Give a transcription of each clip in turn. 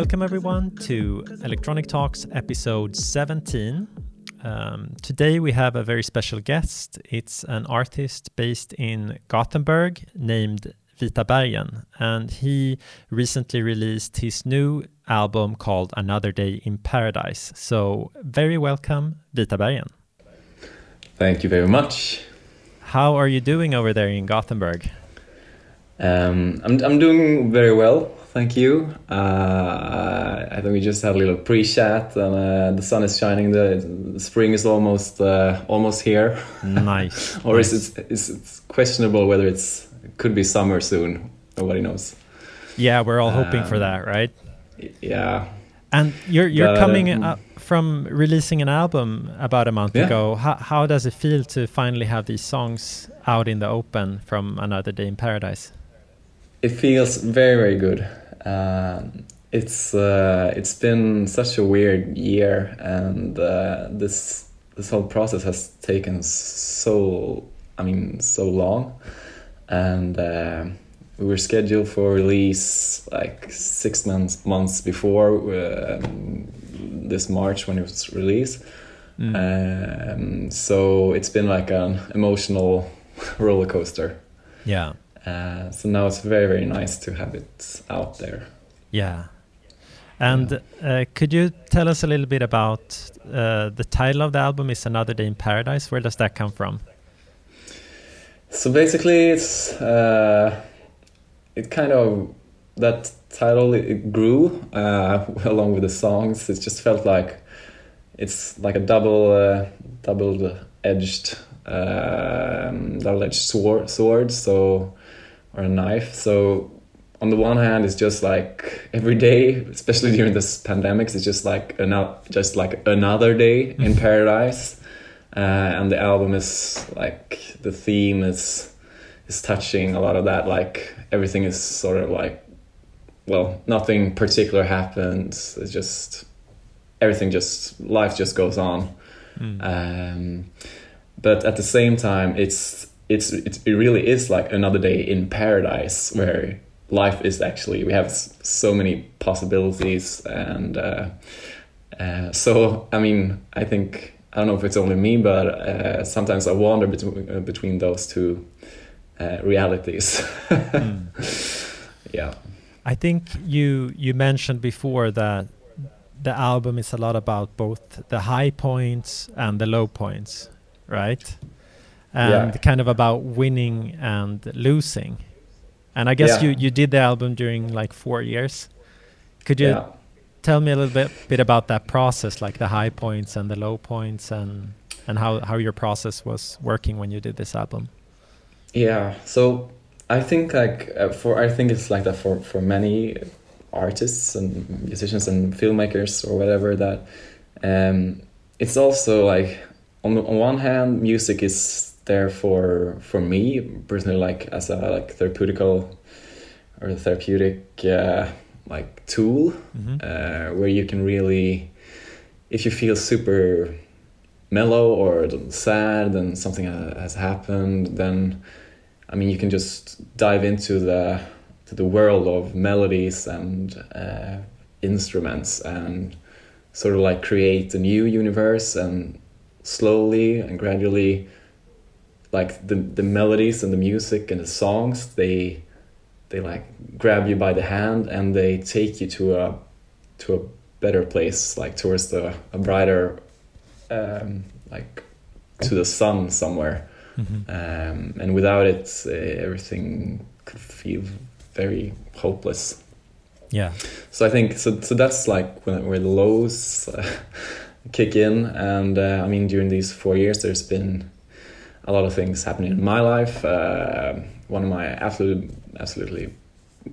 Welcome, everyone, to Electronic Talks episode 17. Um, today, we have a very special guest. It's an artist based in Gothenburg named Vita Bergen, and he recently released his new album called Another Day in Paradise. So, very welcome, Vita Bergen. Thank you very much. How are you doing over there in Gothenburg? Um, I'm, I'm doing very well, thank you. Uh, I think we just had a little pre-chat, and uh, the sun is shining. The, the spring is almost uh, almost here. Nice. or nice. is it is it's questionable whether it's it could be summer soon. Nobody knows. Yeah, we're all hoping for Um, that, right? Yeah. And you're you're But, coming um, up from releasing an album about a month Yeah. ago. How how does it feel to finally have these songs out in the open from Another Day in Paradise? It feels very very good. Um, it's uh, it's been such a weird year, and uh, this this whole process has taken so I mean so long, and uh, we were scheduled for release like six months months before um, this March when it was released. Mm. Um, so it's been like an emotional roller coaster. yeah, Uh, so now it's very very nice to have it out there. yeah. And uh, could you tell us a little bit about uh, the title of the album? Is Another Day in Paradise? Where does that come from? So basically, it's uh, it kind of that title it, grew uh, along with the songs. It just felt like it's like a double uh, double edged um, double edged sword sword. So or a knife. So on the one hand, it's just like every day, especially during this pandemic, it's just like another just like another day in paradise. Uh, and the album is like the theme is is touching a lot of that. Like everything is sort of like, well, nothing particular happens. It's just everything just life just goes on. Mm. Um, but at the same time, it's it's it, it really is like another day in paradise where life is actually we have so many possibilities and uh, uh, so I mean I think I don't know if it's only me but uh, sometimes I wander between uh, between those two uh, realities. Yeah. I think you you mentioned before that the album is a lot about both the high points and the low points, right? And Yeah. kind of about winning and losing. And I guess Yeah. you you did the album during like 4 years. Could you Yeah. tell me a little bit bit about that process like the high points and the low points and and how how your process was working when you did this album? Yeah. So I think like uh, for I think it's like that for for many artists and musicians and filmmakers or whatever that um, it's also like on the, on one hand music is there for for me personally like as a like therapeutical or therapeutic uh, like tool Mhm. uh, where you can really if you feel super mellow or sad and something has happened then i mean you can just dive into the to the world of melodies and uh, instruments and sort of like create a new universe and slowly and gradually like the the melodies and the music and the songs they they like grab you by the hand and they take you to a to a better place like towards the a brighter um, like to the sun somewhere Mhm. um, and without it uh, everything could feel very hopeless Yeah. so I think so. So that's like when where the lows uh, kick in, and uh, I mean during these four years, there's been a lot of things happening in my life. Uh, one of my absolute, absolutely,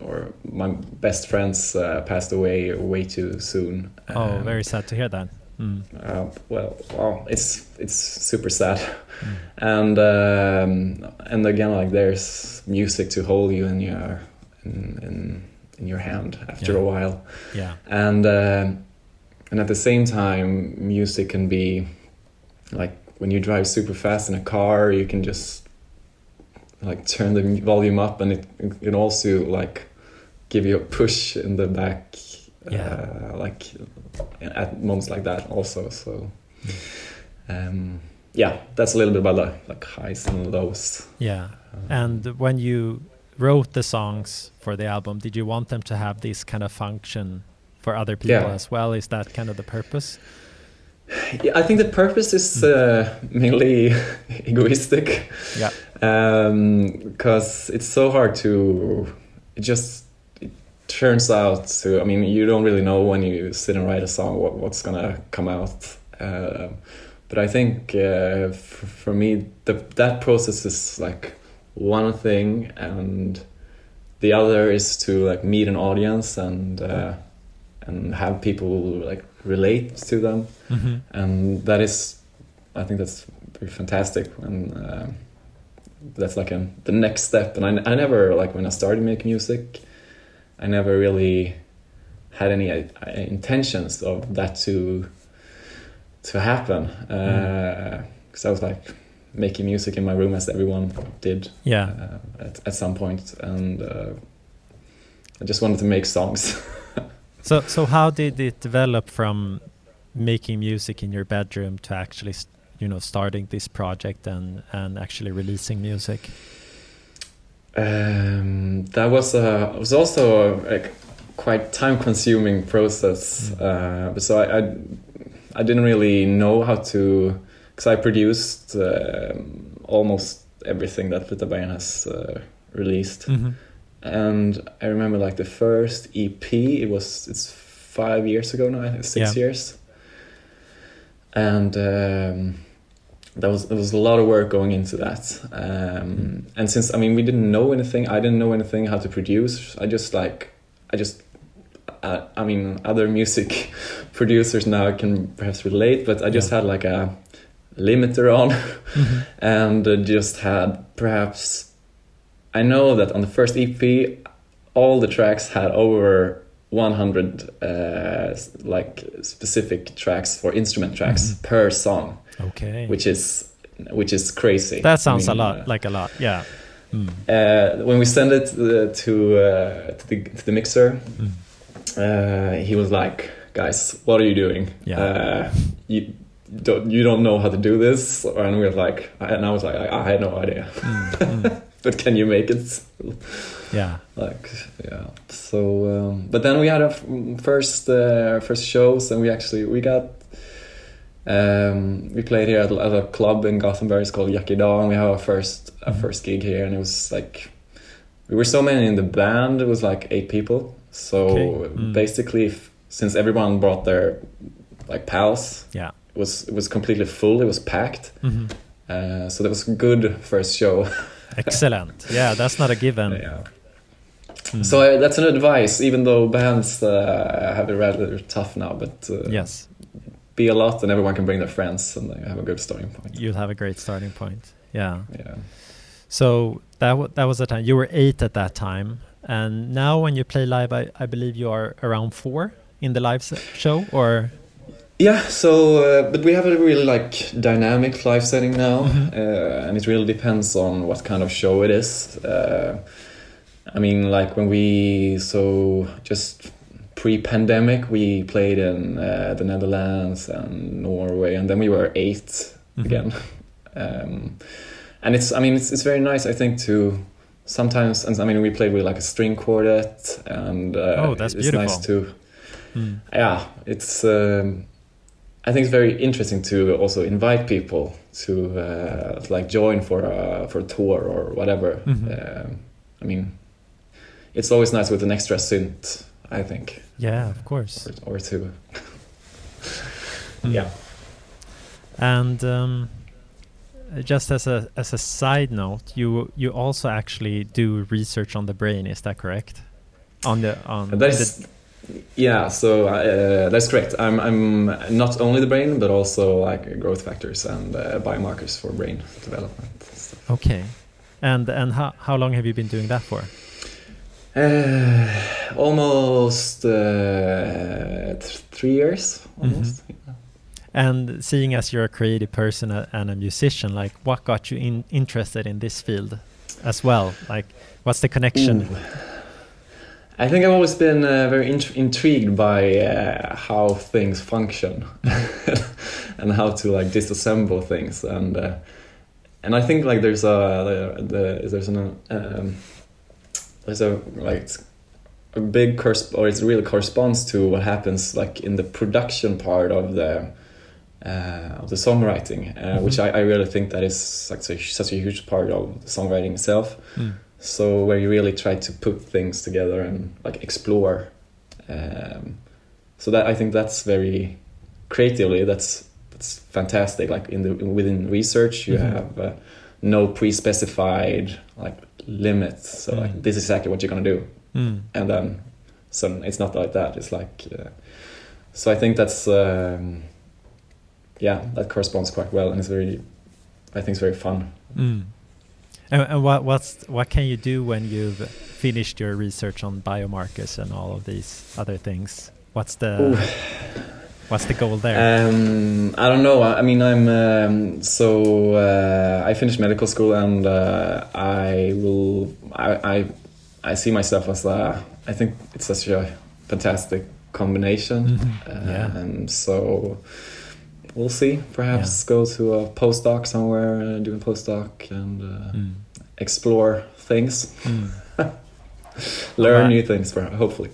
or my best friends uh, passed away way too soon. Oh, Um, very sad to hear that. Mm. uh, well, wow, it's it's super sad, Mm. and um, and again, like there's music to hold you in your in in, in your hand after Yeah. a while Yeah. and uh, and at the same time music can be like when you drive super fast in a car you can just like turn the volume up and it it also like give you a push in the back yeah. Uh, like at moments like that also. So um, yeah, that's a little bit about the like highs and lows. Yeah, um, and when you wrote the songs for the album, did you want them to have this kind of function for other people yeah. as well? Is that kind of the purpose? Yeah, I think the purpose is uh, mainly egoistic. Yeah. Because um, it's so hard to. It just it turns out to. I mean, you don't really know when you sit and write a song what, what's gonna come out. Uh, but I think uh, for, for me, the, that process is like one thing, and the other is to like meet an audience and uh, and have people like relate to them, mm-hmm. and that is, I think that's fantastic, and uh, that's like a, the next step. And I, I never like when I started making music, I never really had any uh, intentions of that to to happen because mm. uh, I was like making music in my room as everyone did yeah uh, at, at some point and uh, I just wanted to make songs so so how did it develop from making music in your bedroom to actually you know starting this project and and actually releasing music um, that was a was also a, a quite time consuming process mm. uh, so I, I I didn't really know how to because I produced uh, almost everything that Vita has uh, released. Mm-hmm. And I remember like the first EP, it was it's five years ago now, I think six yeah. years. And um, there was there was a lot of work going into that. Um. And since I mean we didn't know anything, I didn't know anything how to produce. I just like I just uh, I mean, other music producers now can perhaps relate, but I just yeah. had like a limiter on mm-hmm. and uh, just had perhaps I know that on the first EP all the tracks had over 100 uh, like specific tracks for instrument tracks mm-hmm. per song okay which is which is crazy that sounds I mean, a lot uh, like a lot yeah mm. Uh, when we send it uh, to uh, to the, to the mixer mm uh, he was like, "Guys, what are you doing? Yeah. Uh, you don't you don't know how to do this?" And we were like, and I was like, "I, I had no idea." Mm, mm. but can you make it? Yeah. Like yeah. So, um, but then we had our first uh, first shows, and we actually we got. Um, we played here at, at, a club in Gothenburg. It's called Dog, and we had our first our mm. first gig here, and it was like we were so many in the band. It was like eight people, so okay. mm. basically, since everyone brought their like pals, yeah, it was it was completely full. It was packed. Mm-hmm. Uh, so that was a good first show. Excellent. Yeah, that's not a given. Yeah. Mm. So uh, that's an advice, even though bands uh, have it rather tough now. But uh, yes, be a lot, and everyone can bring their friends, and they have a good starting point. You'll have a great starting point. Yeah. Yeah. So that w- that was the time you were eight at that time. And now, when you play live, I, I believe you are around four in the live show, or yeah. So, uh, but we have a really like dynamic live setting now, mm-hmm. uh, and it really depends on what kind of show it is. Uh, I mean, like when we so just pre-pandemic, we played in uh, the Netherlands and Norway, and then we were 8 mm-hmm. again. Um, and it's, I mean, it's it's very nice, I think, to sometimes and i mean we played with like a string quartet and uh, oh that's it's beautiful. nice to mm. yeah it's um, i think it's very interesting to also invite people to uh, like join for a for a tour or whatever mm-hmm. uh, i mean it's always nice with an extra synth i think yeah of course or, or two mm. yeah and um, just as a as a side note, you you also actually do research on the brain. Is that correct? On the on that is, the yeah. So uh, that's correct. I'm I'm not only the brain, but also like growth factors and uh, biomarkers for brain development. Okay, and and how how long have you been doing that for? Uh, almost uh, th three years, almost. Mm -hmm. yeah. And seeing as you're a creative person and a musician, like what got you in, interested in this field as well? Like, what's the connection? I think I've always been uh, very int- intrigued by uh, how things function and how to like disassemble things and uh, and I think like there's a the, there's an um, there's a like a big cors- or it really corresponds to what happens like in the production part of the uh, of the songwriting, uh, mm-hmm. which I, I, really think that is such a, such a huge part of the songwriting itself. Mm. So where you really try to put things together and like explore. Um, so that I think that's very creatively that's that's fantastic. Like in the within research, you mm-hmm. have uh, no pre-specified like limits. So mm. like this is exactly what you're gonna do, mm. and then so it's not like that. It's like uh, so I think that's. Um, yeah, that corresponds quite well, and it's very, I think it's very fun. Mm. And, and, what what's what can you do when you've finished your research on biomarkers and all of these other things? What's the Ooh. what's the goal there? Um, I don't know. I mean, I'm um, so uh, I finished medical school, and uh, I will. I, I I see myself as a. I think it's such a fantastic combination, mm -hmm. yeah. and so we'll see. Perhaps yeah. go to a postdoc somewhere, uh, do a postdoc, and uh, mm. explore things. Mm. Learn well, new things, for hopefully.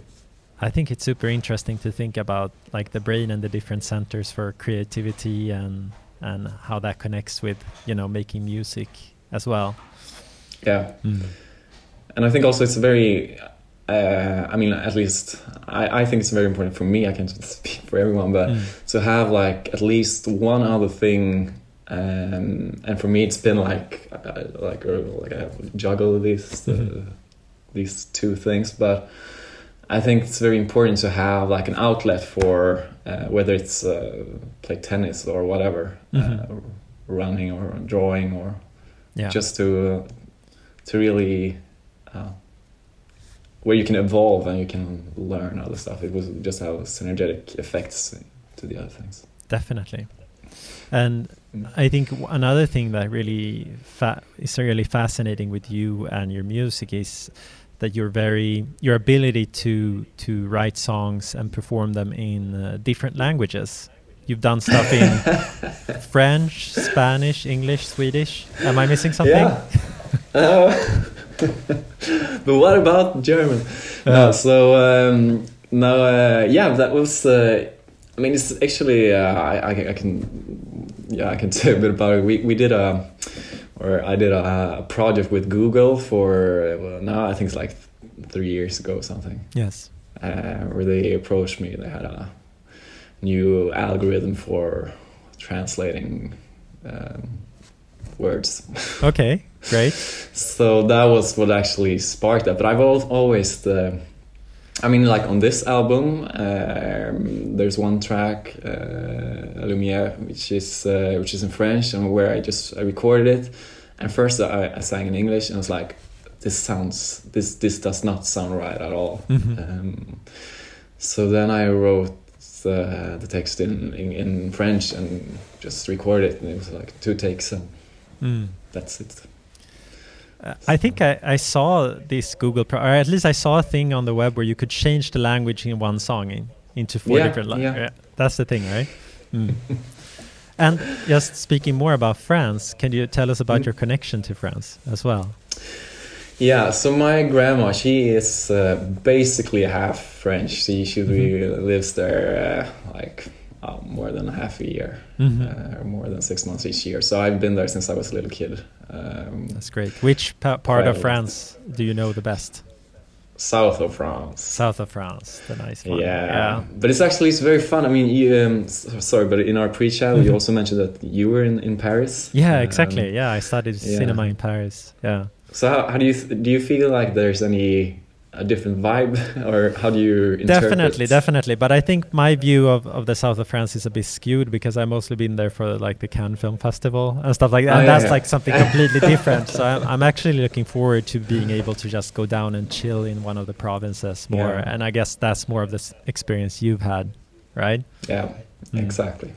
I think it's super interesting to think about like the brain and the different centers for creativity and and how that connects with you know making music as well. Yeah, mm. and I think also it's very uh, I mean, at least I, I think it's very important for me. I can't speak for everyone, but mm. to have like at least one other thing. Um, and for me, it's been like uh, like uh, like I juggle these mm-hmm. these two things, but I think it's very important to have like an outlet for uh, whether it's uh, play tennis or whatever, mm-hmm. running or drawing or yeah. just to to really where you can evolve and you can learn other stuff. It was just have synergetic effects to the other things. Definitely. And mm. I think another thing that really is really fascinating with you and your music is that you're very your ability to to write songs and perform them in uh, different languages. You've done stuff in French, Spanish, English, Swedish. Am I missing something? Yeah. Uh, but what about German? No, so um, no, uh, yeah, that was. Uh, I mean, it's actually uh, I, I, can yeah I can say a bit about it. We we did a or I did a, a project with Google for well, now I think it's like three years ago or something. Yes. Uh, where they approached me. They had a new algorithm for translating um, words. Okay. Great. so that was what actually sparked that. But I've always, uh, I mean, like on this album, um, there's one track, uh, Lumière, which is uh, which is in French, and where I just I recorded it. And first I, I sang in English, and I was like, this sounds this this does not sound right at all. Mm-hmm. Um, so then I wrote the, the text in, in, in French and just recorded it, and it was like two takes, and mm. that's it. I think I, I saw this Google, Pro, or at least I saw a thing on the web where you could change the language in one song in, into four yeah, different languages. Yeah. That's the thing, right? Mm. and just speaking more about France, can you tell us about mm. your connection to France as well? Yeah, so my grandma, she is uh, basically half French. She she mm-hmm. lives there uh, like uh, more than half a year, mm-hmm. uh, more than six months each year. So I've been there since I was a little kid. Um, That's great. Which pa- part of France do you know the best? South of France. South of France, the nice one. Yeah, yeah. but it's actually it's very fun. I mean, you, um, sorry, but in our pre-chat, mm-hmm. you also mentioned that you were in, in Paris. Yeah, um, exactly. Yeah, I studied yeah. cinema in Paris. Yeah. So how, how do you th- do you feel like there's any a different vibe or how do you definitely definitely but i think my view of, of the south of france is a bit skewed because i've mostly been there for like the cannes film festival and stuff like that oh, and yeah, that's yeah. like something completely different so I'm, I'm actually looking forward to being able to just go down and chill in one of the provinces more yeah. and i guess that's more of this experience you've had right yeah mm. exactly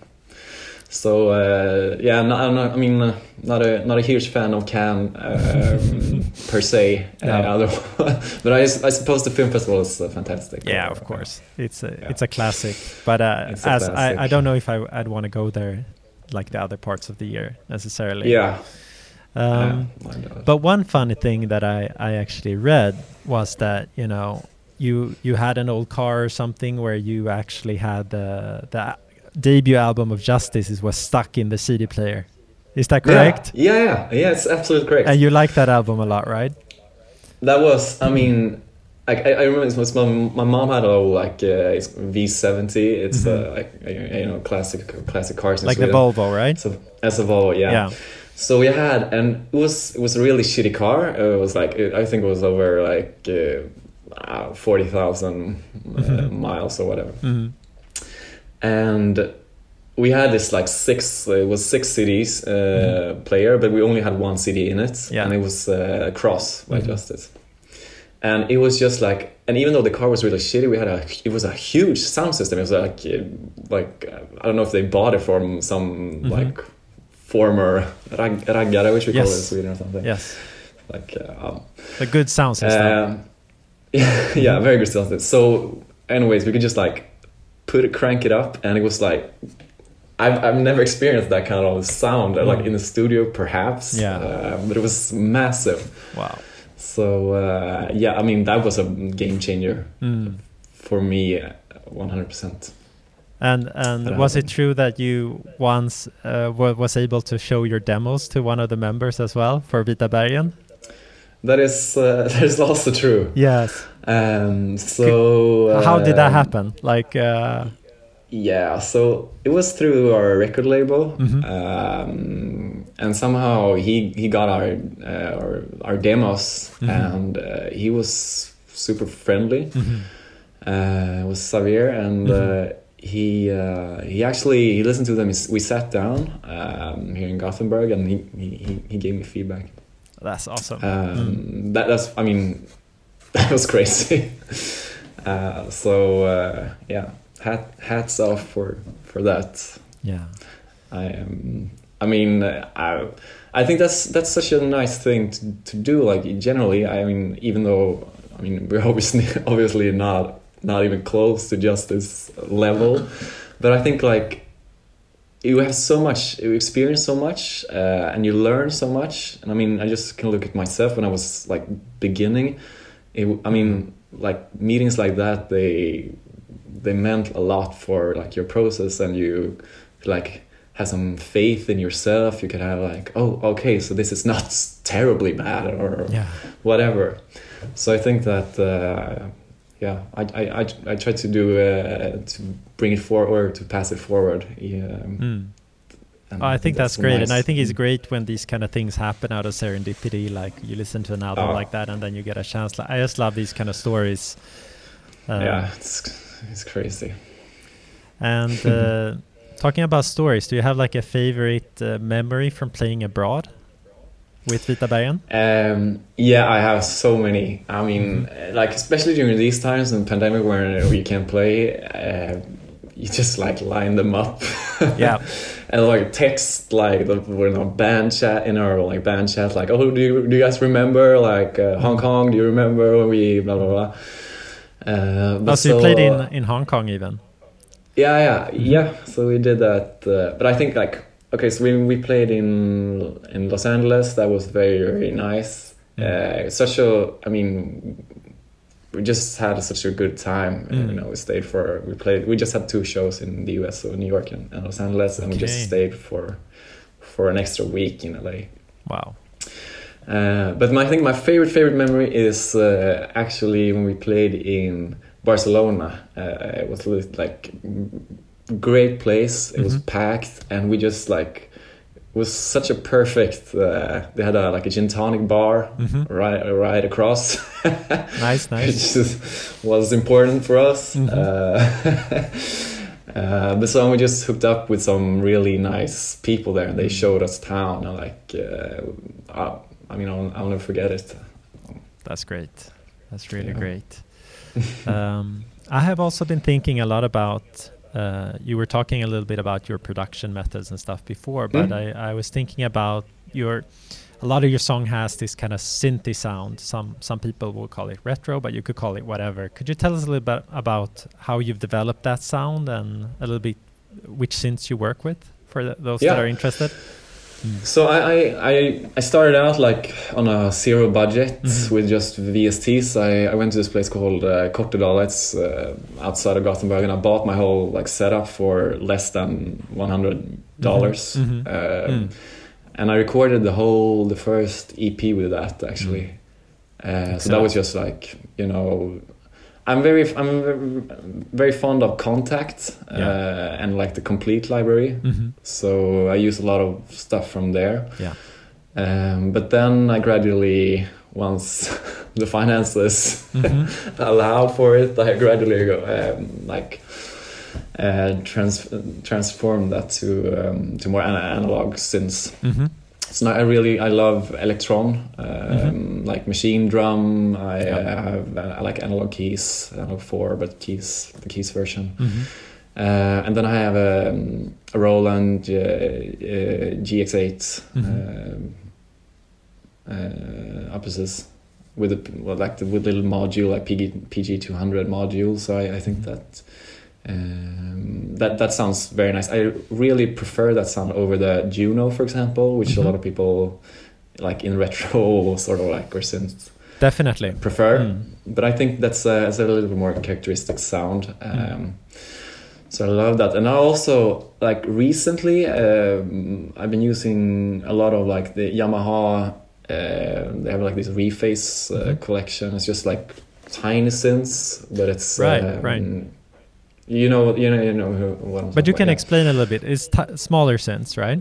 So uh, yeah, no, I'm not, I mean, uh, not a not a huge fan of Cannes um, per se, uh, No. but I, I suppose the film festival is uh, fantastic. Yeah, of course. It's a it's a classic. But uh, as I, I don't know if I, I'd want to go there like the other parts of the year necessarily. Yeah. Um, yeah. But one funny thing that I, I actually read was that you know you you had an old car or something where you actually had the the debut album of Justice is was stuck in the CD player. Is that correct? Yeah, yeah, yeah, yeah. It's absolutely correct. And you like that album a lot, right? That was, I mean, I, I remember it was my, my mom had a like uh, it's V70. It's uh, like uh, you know classic classic cars Mm-hmm. Like the Volvo, right? So as a Volvo, yeah. Yeah. So we had, and it was it was a really shitty car. It was like I think it was over like uh, forty thousand uh, Mm-hmm. miles or whatever. Mhm. And we had this like six it was six CDs uh, player, but we only had one CD in it, Mm-hmm. Yeah. and it was uh, Cross by Mhm. Justice. And it was just like, and even though the car was really shitty, we had a it was a huge sound system. It was like uh, like uh, I don't know if they bought it from some Mhm. like former rag, raggare, which we call it in Sweden or something. Yes. Like uh, um, A good sound system. um, yeah, yeah, very good sound system. So, anyways, we could just like put it, crank it up, and it was like I've I've never experienced that kind of sound uh, like in the studio, perhaps. Yeah. uh, but it was massive. wow. So uh, yeah, I mean that was a game changer Mm. for me, one hundred percent. And and was it true that you once uh, wa- was able to show your demos to one of the members as well for Vita Bergen? That is uh, that is also true. Yes. Um, so How did that um, happen? Like, uh, Yeah, so it was through our record label, Mhm. um, and somehow he he got our uh, our, our demos, Mhm. and uh, he was super friendly. mhm. Uh, it was Xavier, and uh, he uh, he actually he listened to them. We sat down um, here in Gothenburg, and he he- he gave me feedback. That's awesome. Um. That that's I mean that was crazy. uh, so uh, yeah, hat, hats off for for that. yeah. I am. I mean, I I think that's that's such a nice thing to, to do. Like generally, I mean, even though I mean we're obviously obviously not not even close to just this level, but I think like you have so much you experience so much uh, and you learn so much. And i mean i just can look at myself when i was like beginning. It, i mean like meetings like that they they meant a lot for like your process and you like have some faith in yourself. You could have like oh okay so this is not terribly bad or Yeah. whatever. So i think that uh, yeah i i i, I try to do uh, to bring it forward to pass it forward yeah Mm. Oh, I think that's, great, and I think it's great when these kind of things happen out of serendipity. Like you listen to an album Oh. like that, and then you get a chance. Like I just love these kind of stories. Um, yeah it's it's crazy And uh, talking about stories, do you have like a favorite uh, memory from playing abroad with Vita Bergen? Um, yeah, I have so many. I mean, Mm-hmm. like especially during these times in pandemic where we can't play, uh, you just like line them up. Yeah. and like text like the we're in our band chat in our like band chat like oh do you do you guys remember like uh, Hong Kong? Do you remember when we blah blah blah. Uh, but Oh, so you played in in Hong Kong even. Yeah, yeah, Mm-hmm. yeah. So we did that, uh, but I think like okay, so we we played in in Los Angeles. That was very very nice. Mm. Uh, such a, I mean, we just had such a good time. Mm. You know, we stayed for we played. We just had two shows in the U.S. so New York and, and Los Angeles, and we just stayed for for an extra week in LA. Wow. Uh, but my, I think my favorite favorite memory is uh, actually when we played in Barcelona. Uh, it was like great place. It was Mhm. packed, and we just like it was such a perfect. Uh, they had a like a gin tonic bar Mhm. right right across. Nice, nice. Which just was important for us. Mhm. Uh, uh, but so we just hooked up with some really nice people there, and they Mm. showed us town. And like, uh, uh, I mean, I'll, I'll never forget it. That's great. That's really Yeah. great. um, I have also been thinking a lot about uh, you were talking a little bit about your production methods and stuff before, but Mm. I, I was thinking about your. A lot of your song has this kind of synthy sound. Some some people will call it retro, but you could call it whatever. Could you tell us a little bit about how you've developed that sound and a little bit which synths you work with for th those that are interested? So I, I, I, I started out like on a zero budget Mhm. with just VSTs. I, I went to this place called uh, Kortedala. It's uh, outside of Gothenburg, and I bought my whole like setup for less than one hundred dollars. Mhm. Um, Mm. And I recorded the whole the first EP with that actually. Uh, so that was just like you know. I'm very I'm very, fond of Kontakt uh, Yeah. and like the Komplete library. Mhm. So I use a lot of stuff from there. Yeah. Um, but then I gradually, once the finances Mhm. allow for it, I gradually go um, like uh, trans- transform that to um, to more ana- analog synths. Mhm. So I really I love Elektron, um, Mhm. like machine drum. I, Yeah. I have uh, I like analog keys, analog four, but keys the keys version. Mhm. Uh, and then I have a, um, a Roland uh, uh, JX8 Mhm. um, uh, with a well, like the with little module like PG PG two hundred module. So I, I think Mhm. that um, that that sounds very nice. I really prefer that sound over the Juno, for example, which Mhm. a lot of people like in retro sort of like or synth Definitely. prefer Mm. but I think that's a, that's a little bit more characteristic sound. Um, Mm. So I love that, and I also like recently um, I've been using a lot of like the Yamaha. Uh, they have like this reface uh, Mhm. collection. It's just like tiny synths, but it's Right, um, right. You know, you know, you know who, what I'm But you can about, explain a little bit. It's t- smaller sense, right?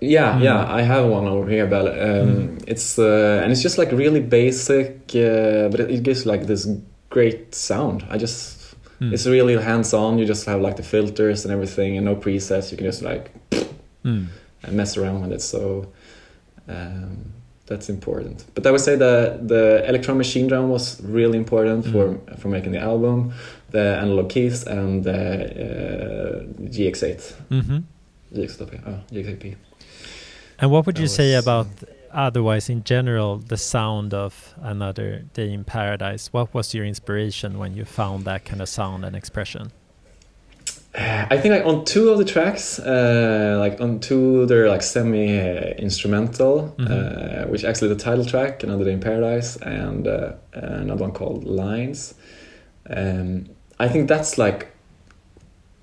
yeah, Mm. yeah, I have one over here, but um, Mm. it's uh, and it's just like really basic, uh, but it, it gives like this great sound. I just Mm. it's really hands-on. You just have like the filters and everything, and no presets. You can just like Mm. mess around with it. So um, that's important. But I would say the the Elektron machine drum was really important for Mm. for making the album. The analog keys and the uh, JX8, hmm GX8P. Oh, GX8P. And what would you That say about otherwise in general the sound of Another Day in Paradise? What was your inspiration when you found that kind of sound and expression? I think like on two of the tracks, uh, like on two, they're like semi uh, instrumental, Mhm. uh, which actually the title track, Another Day in Paradise, and uh, another one called Lines. Um, I think that's like,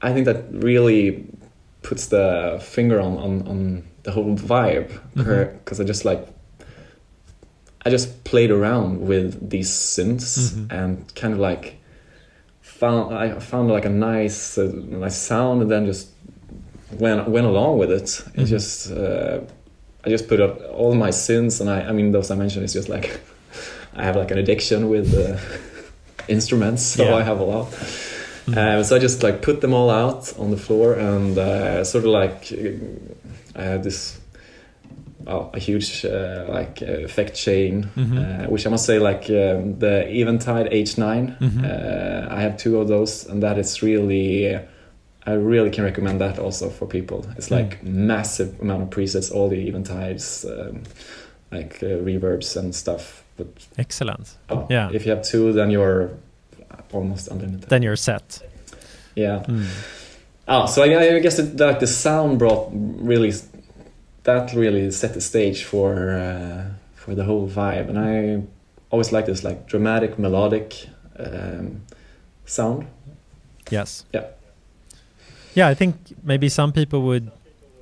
I think that really puts the finger on on, on the whole vibe because I just like. I just played around with these synths Mhm. and kind of like found I found like a nice uh, nice sound and then just went went along with it. It Mhm. just uh, I just put up all my synths and I I mean those I mentioned is just like I have like an addiction with uh, instruments so Yeah. I have a lot. Mhm. Um, so I just like put them all out on the floor and uh, sort of like I had this oh, a huge uh, like uh, effect chain, Mhm. uh, which I must say like um, the Eventide H9. Mhm. Uh, I have two of those, and that is really. I really can recommend that also for people. It's Mm. like massive amount of presets, all the Eventides, um, like uh, reverbs and stuff. But Excellent. oh, Yeah. if you have two, then you're almost unlimited. Then you're set. yeah. Mm. Oh, so I, I guess like the sound brought really that really set the stage for uh, for the whole vibe, and I always like this like dramatic melodic um, sound. Yes. Yeah. Yeah, I think maybe some people would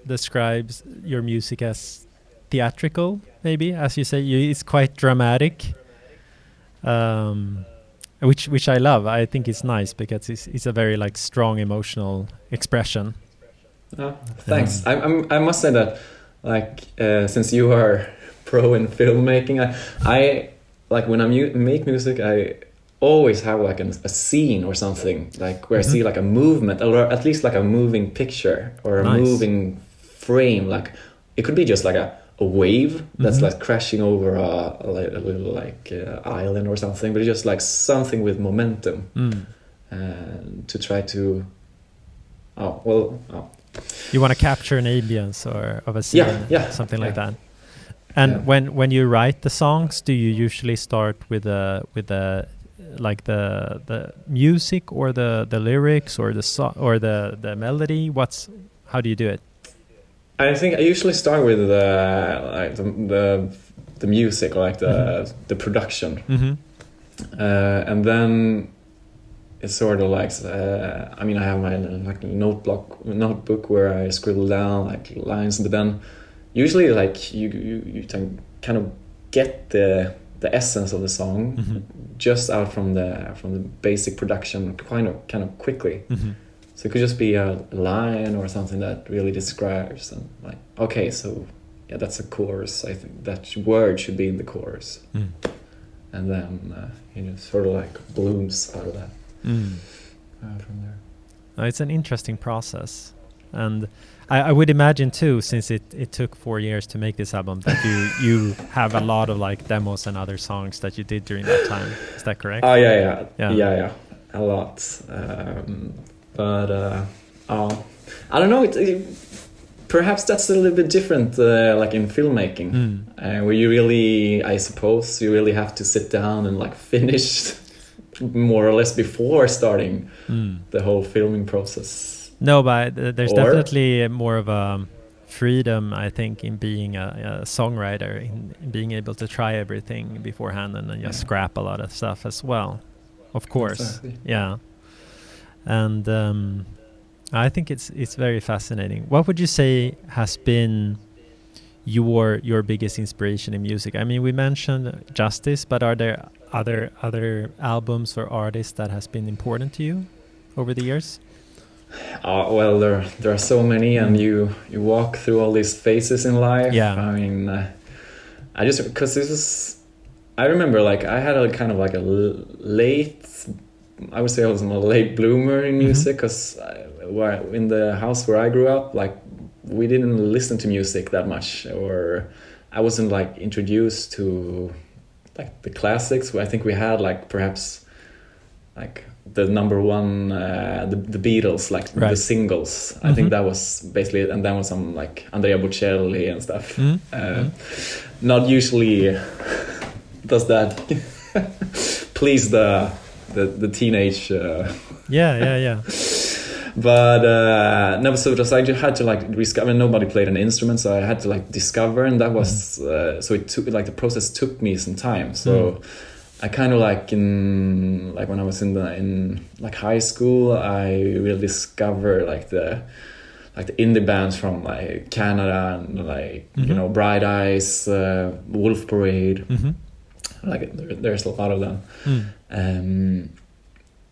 describe your music as theatrical, maybe, as you say, you, it's quite dramatic. Um, which which I love. I think it's nice because it's it's a very like strong emotional expression. Oh, thanks. I, I'm, I must say that, like, uh, since you are pro in filmmaking, I, I like when I mu- make music, I always have like an, a scene or something like where Mhm. I see like a movement or at least like a moving picture or a Nice. moving frame. Like it could be just like a, a wave that's Mhm. like crashing over a, a, a little like uh, island or something, but it's just like something with momentum Mm. uh, to try to oh well. Oh. You want to capture an ambience or of a scene, Yeah, yeah, something like that. And Yeah. when when you write the songs, do you usually start with the with the like the the music or the the lyrics or the so or the the melody? What's how do you do it? I think I usually start with the like the the, the music, like the Mhm. the production, Mm-hmm. uh, and then it's sort of like uh, I mean I have my like notebook notebook where I scribble down like lines, but then usually like you you you can kind of get the the essence of the song Mhm. just out from the from the basic production kind of kind of quickly. So it could just be a line or something that really describes and like okay, so yeah, that's a chorus. I think that word should be in the chorus, Mm. and then uh, you know sort of like blooms out of that Mm. uh, from there. No, it's an interesting process, and I, I would imagine too, since it, it took four years to make this album, that you you have a lot of like demos and other songs that you did during that time. Is that correct? Oh yeah, yeah, Yeah. yeah, yeah, a lot. Um, but uh, oh, I don't know. It, it, perhaps that's a little bit different, uh, like in filmmaking. Mm. uh, where you really, I suppose, you really have to sit down and like finish more or less before starting Mm. the whole filming process. No, but there's Or- definitely more of a freedom, I think, in being a, a songwriter, in, in being able to try everything beforehand and then just Yeah. scrap a lot of stuff as well. Of course, Exactly. yeah. And um, I think it's it's very fascinating. What would you say has been your your biggest inspiration in music? I mean, we mentioned Justice, but are there other other albums or artists that has been important to you over the years? Uh, well, there there are so many, and you you walk through all these phases in life. Yeah. I mean, uh, I just because this is. I remember, like, I had a kind of like a l- late. I would say I was a late bloomer in Mhm. music because in the house where I grew up, like, we didn't listen to music that much, or I wasn't like introduced to like the classics. I think we had like perhaps like the number one uh, the, the Beatles like the singles I Mhm. think that was basically it and then was some like Andrea Bocelli and stuff Mm? uh, not usually does that please the the, the teenage uh, Yeah, yeah, yeah. but uh, no, so just I just had to like discover. Nobody played an instrument, so I had to like discover, and that was uh, so it took like the process took me some time. So I kind of like in like when I was in the in like high school, I really discovered like the like the indie bands from like Canada and like Mhm. you know Bright Eyes, uh, Wolf Parade. hmm Like there, there's a lot of them Mm. Um,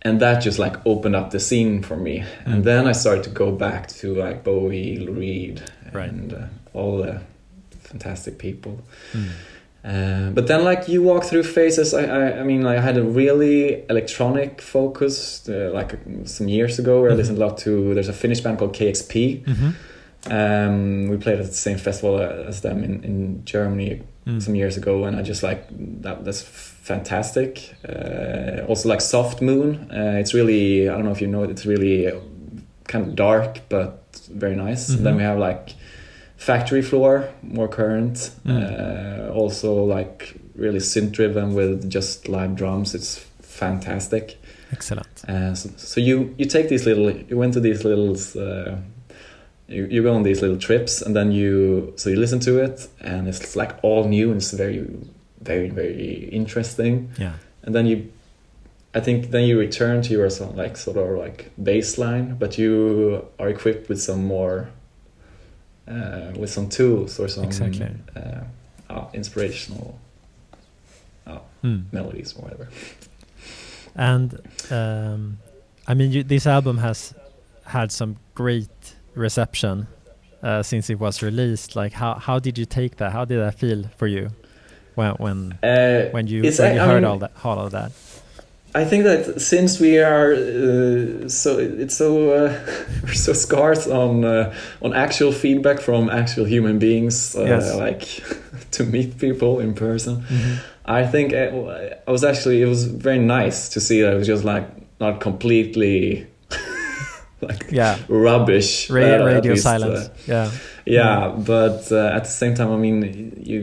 and that just like opened up the scene for me Mm. and then i started to go back to like bowie Lou reed Right. and uh, all the fantastic people Mm. uh, but then like you walk through phases i i, I mean like, i had a really electronic focus uh, like some years ago where Mhm. i listened a lot to there's a finnish band called kxp hmm um, we played at the same festival as them in, in germany Mm. some years ago, and I just like that. That's fantastic. Uh, also, like Soft Moon. Uh, it's really I don't know if you know it. It's really kind of dark but very nice. Mhm. Then we have like Factory Floor, more current. Mm. Uh, also like really synth driven with just live drums. It's fantastic. Excellent. Uh, so, so you you take these little you went to these little uh, you, you go on these little trips and then you so you listen to it and it's like all new and it's very very very interesting Yeah. and then you I think then you return to your sort like sort of like baseline but you are equipped with some more uh, with some tools or some Exactly. uh, uh, inspirational Mm. melodies or whatever And um, I mean, you, this album has had some great reception uh, since it was released. Like, how how did you take that? How did that feel for you when when uh, when you when you I heard mean- all that all of that? I think that since we are uh, so it's so uh, we're so scarce on uh, on actual feedback from actual human beings, uh, Yes. like to meet people in person. Mhm. I think I, I was actually it was very nice to see that it was just like not completely like Yeah. rubbish. Ra- uh, radio least, uh, silence. yeah. yeah but uh, at the same time i mean you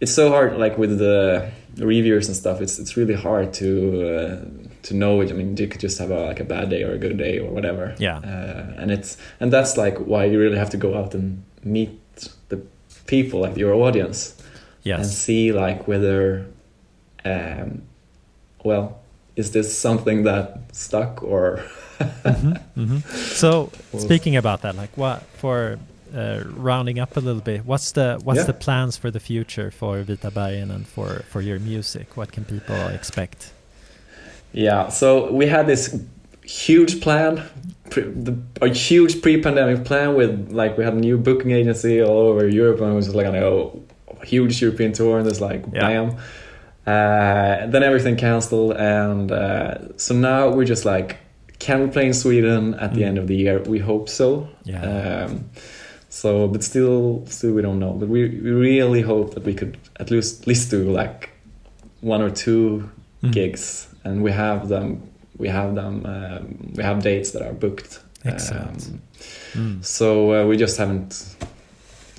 it's so hard like with the reviewers and stuff it's it's really hard to uh, to know it i mean you could just have a, like a bad day or a good day or whatever Yeah. uh, and it's and that's like why you really have to go out and meet the people like your audience yes. and see like whether um well is this something that stuck or Mhm, mhm. So speaking about that, like what for uh, rounding up a little bit, what's the what's Yeah. the plans for the future for Vita Bergen and for for your music? What can people expect? Yeah, so we had this huge plan, pre, the, a huge pre-pandemic plan with like we had a new booking agency all over Europe, and it was like a huge European tour, and it's like Yeah. bam. Uh, then everything canceled, and uh, so now we're just like, can we play in Sweden at the Mm. end of the year? We hope so. Yeah. Um, so, but still, still we don't know. But we, we really hope that we could at least at least do like one or two Mhm. gigs, and we have them. We have them. Um, we have dates that are booked. Excellent. Um, Mm. so uh, we just haven't.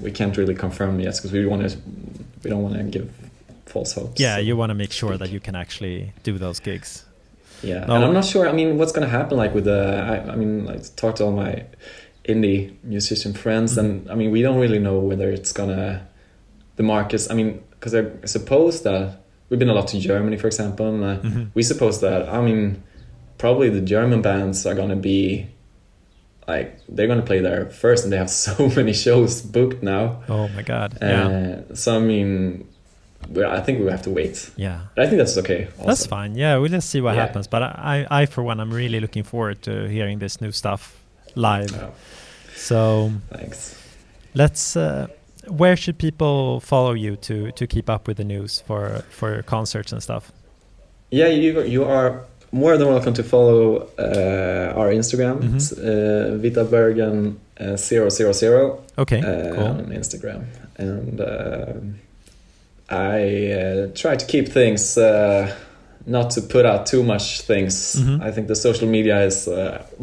We can't really confirm yet because we want to. We don't want to give false hopes. Yeah, So, you want to make sure that you can actually do those gigs. Yeah, No. and I'm not sure. I mean, what's gonna happen? Like with the. I, I mean, I talked to all my indie musician friends, and I mean, we don't really know whether it's gonna. The markets. I mean, because I suppose that we've been a lot to Germany, for example, and uh, Mhm. we suppose that I mean, probably the German bands are gonna be. Like they're gonna play there first, and they have so many shows booked now. Oh my God. yeah. Uh, so I mean, we I think we have to wait. Yeah. I think that's okay. Also. That's fine. Yeah, we'll just see what Yeah. happens. But I, I, for one, I'm really looking forward to hearing this new stuff live. Yeah, So thanks. let's. Uh, where should people follow you to to keep up with the news for for your concerts and stuff? Yeah, you you are more than welcome to follow uh, our Instagram. Mhm. It's uh, Vita Bergen uh, 000 Okay, uh, cool. on Instagram, and uh, I uh, try to keep things. Uh, not to put out too much things. Mhm. I think the social media is. Uh,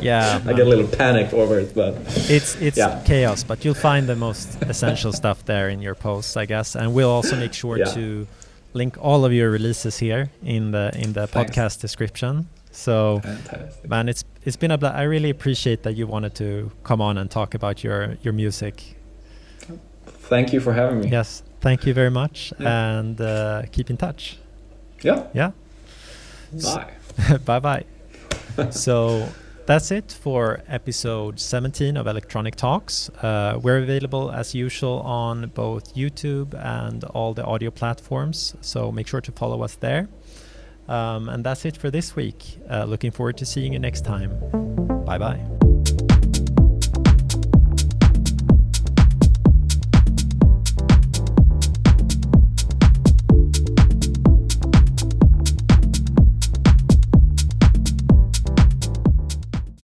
Yeah, I get a little panic over it, but It's it's Yeah. chaos, but you'll find the most essential stuff there in your posts, I guess. And we'll also make sure Yeah. to link all of your releases here in the in the Thanks. podcast description. So, fantastic. man, it's it's been a bla- I really appreciate that you wanted to come on and talk about your your music. Thank you for having me. Yes, thank you very much, Yeah. and uh, keep in touch. Yeah. Yeah, Bye. bye bye. so that's it for episode 17 of Electronic Talks. Uh, we're available as usual on both YouTube and all the audio platforms, so make sure to follow us there. Um, and that's it for this week. Uh, looking forward to seeing you next time. Bye bye.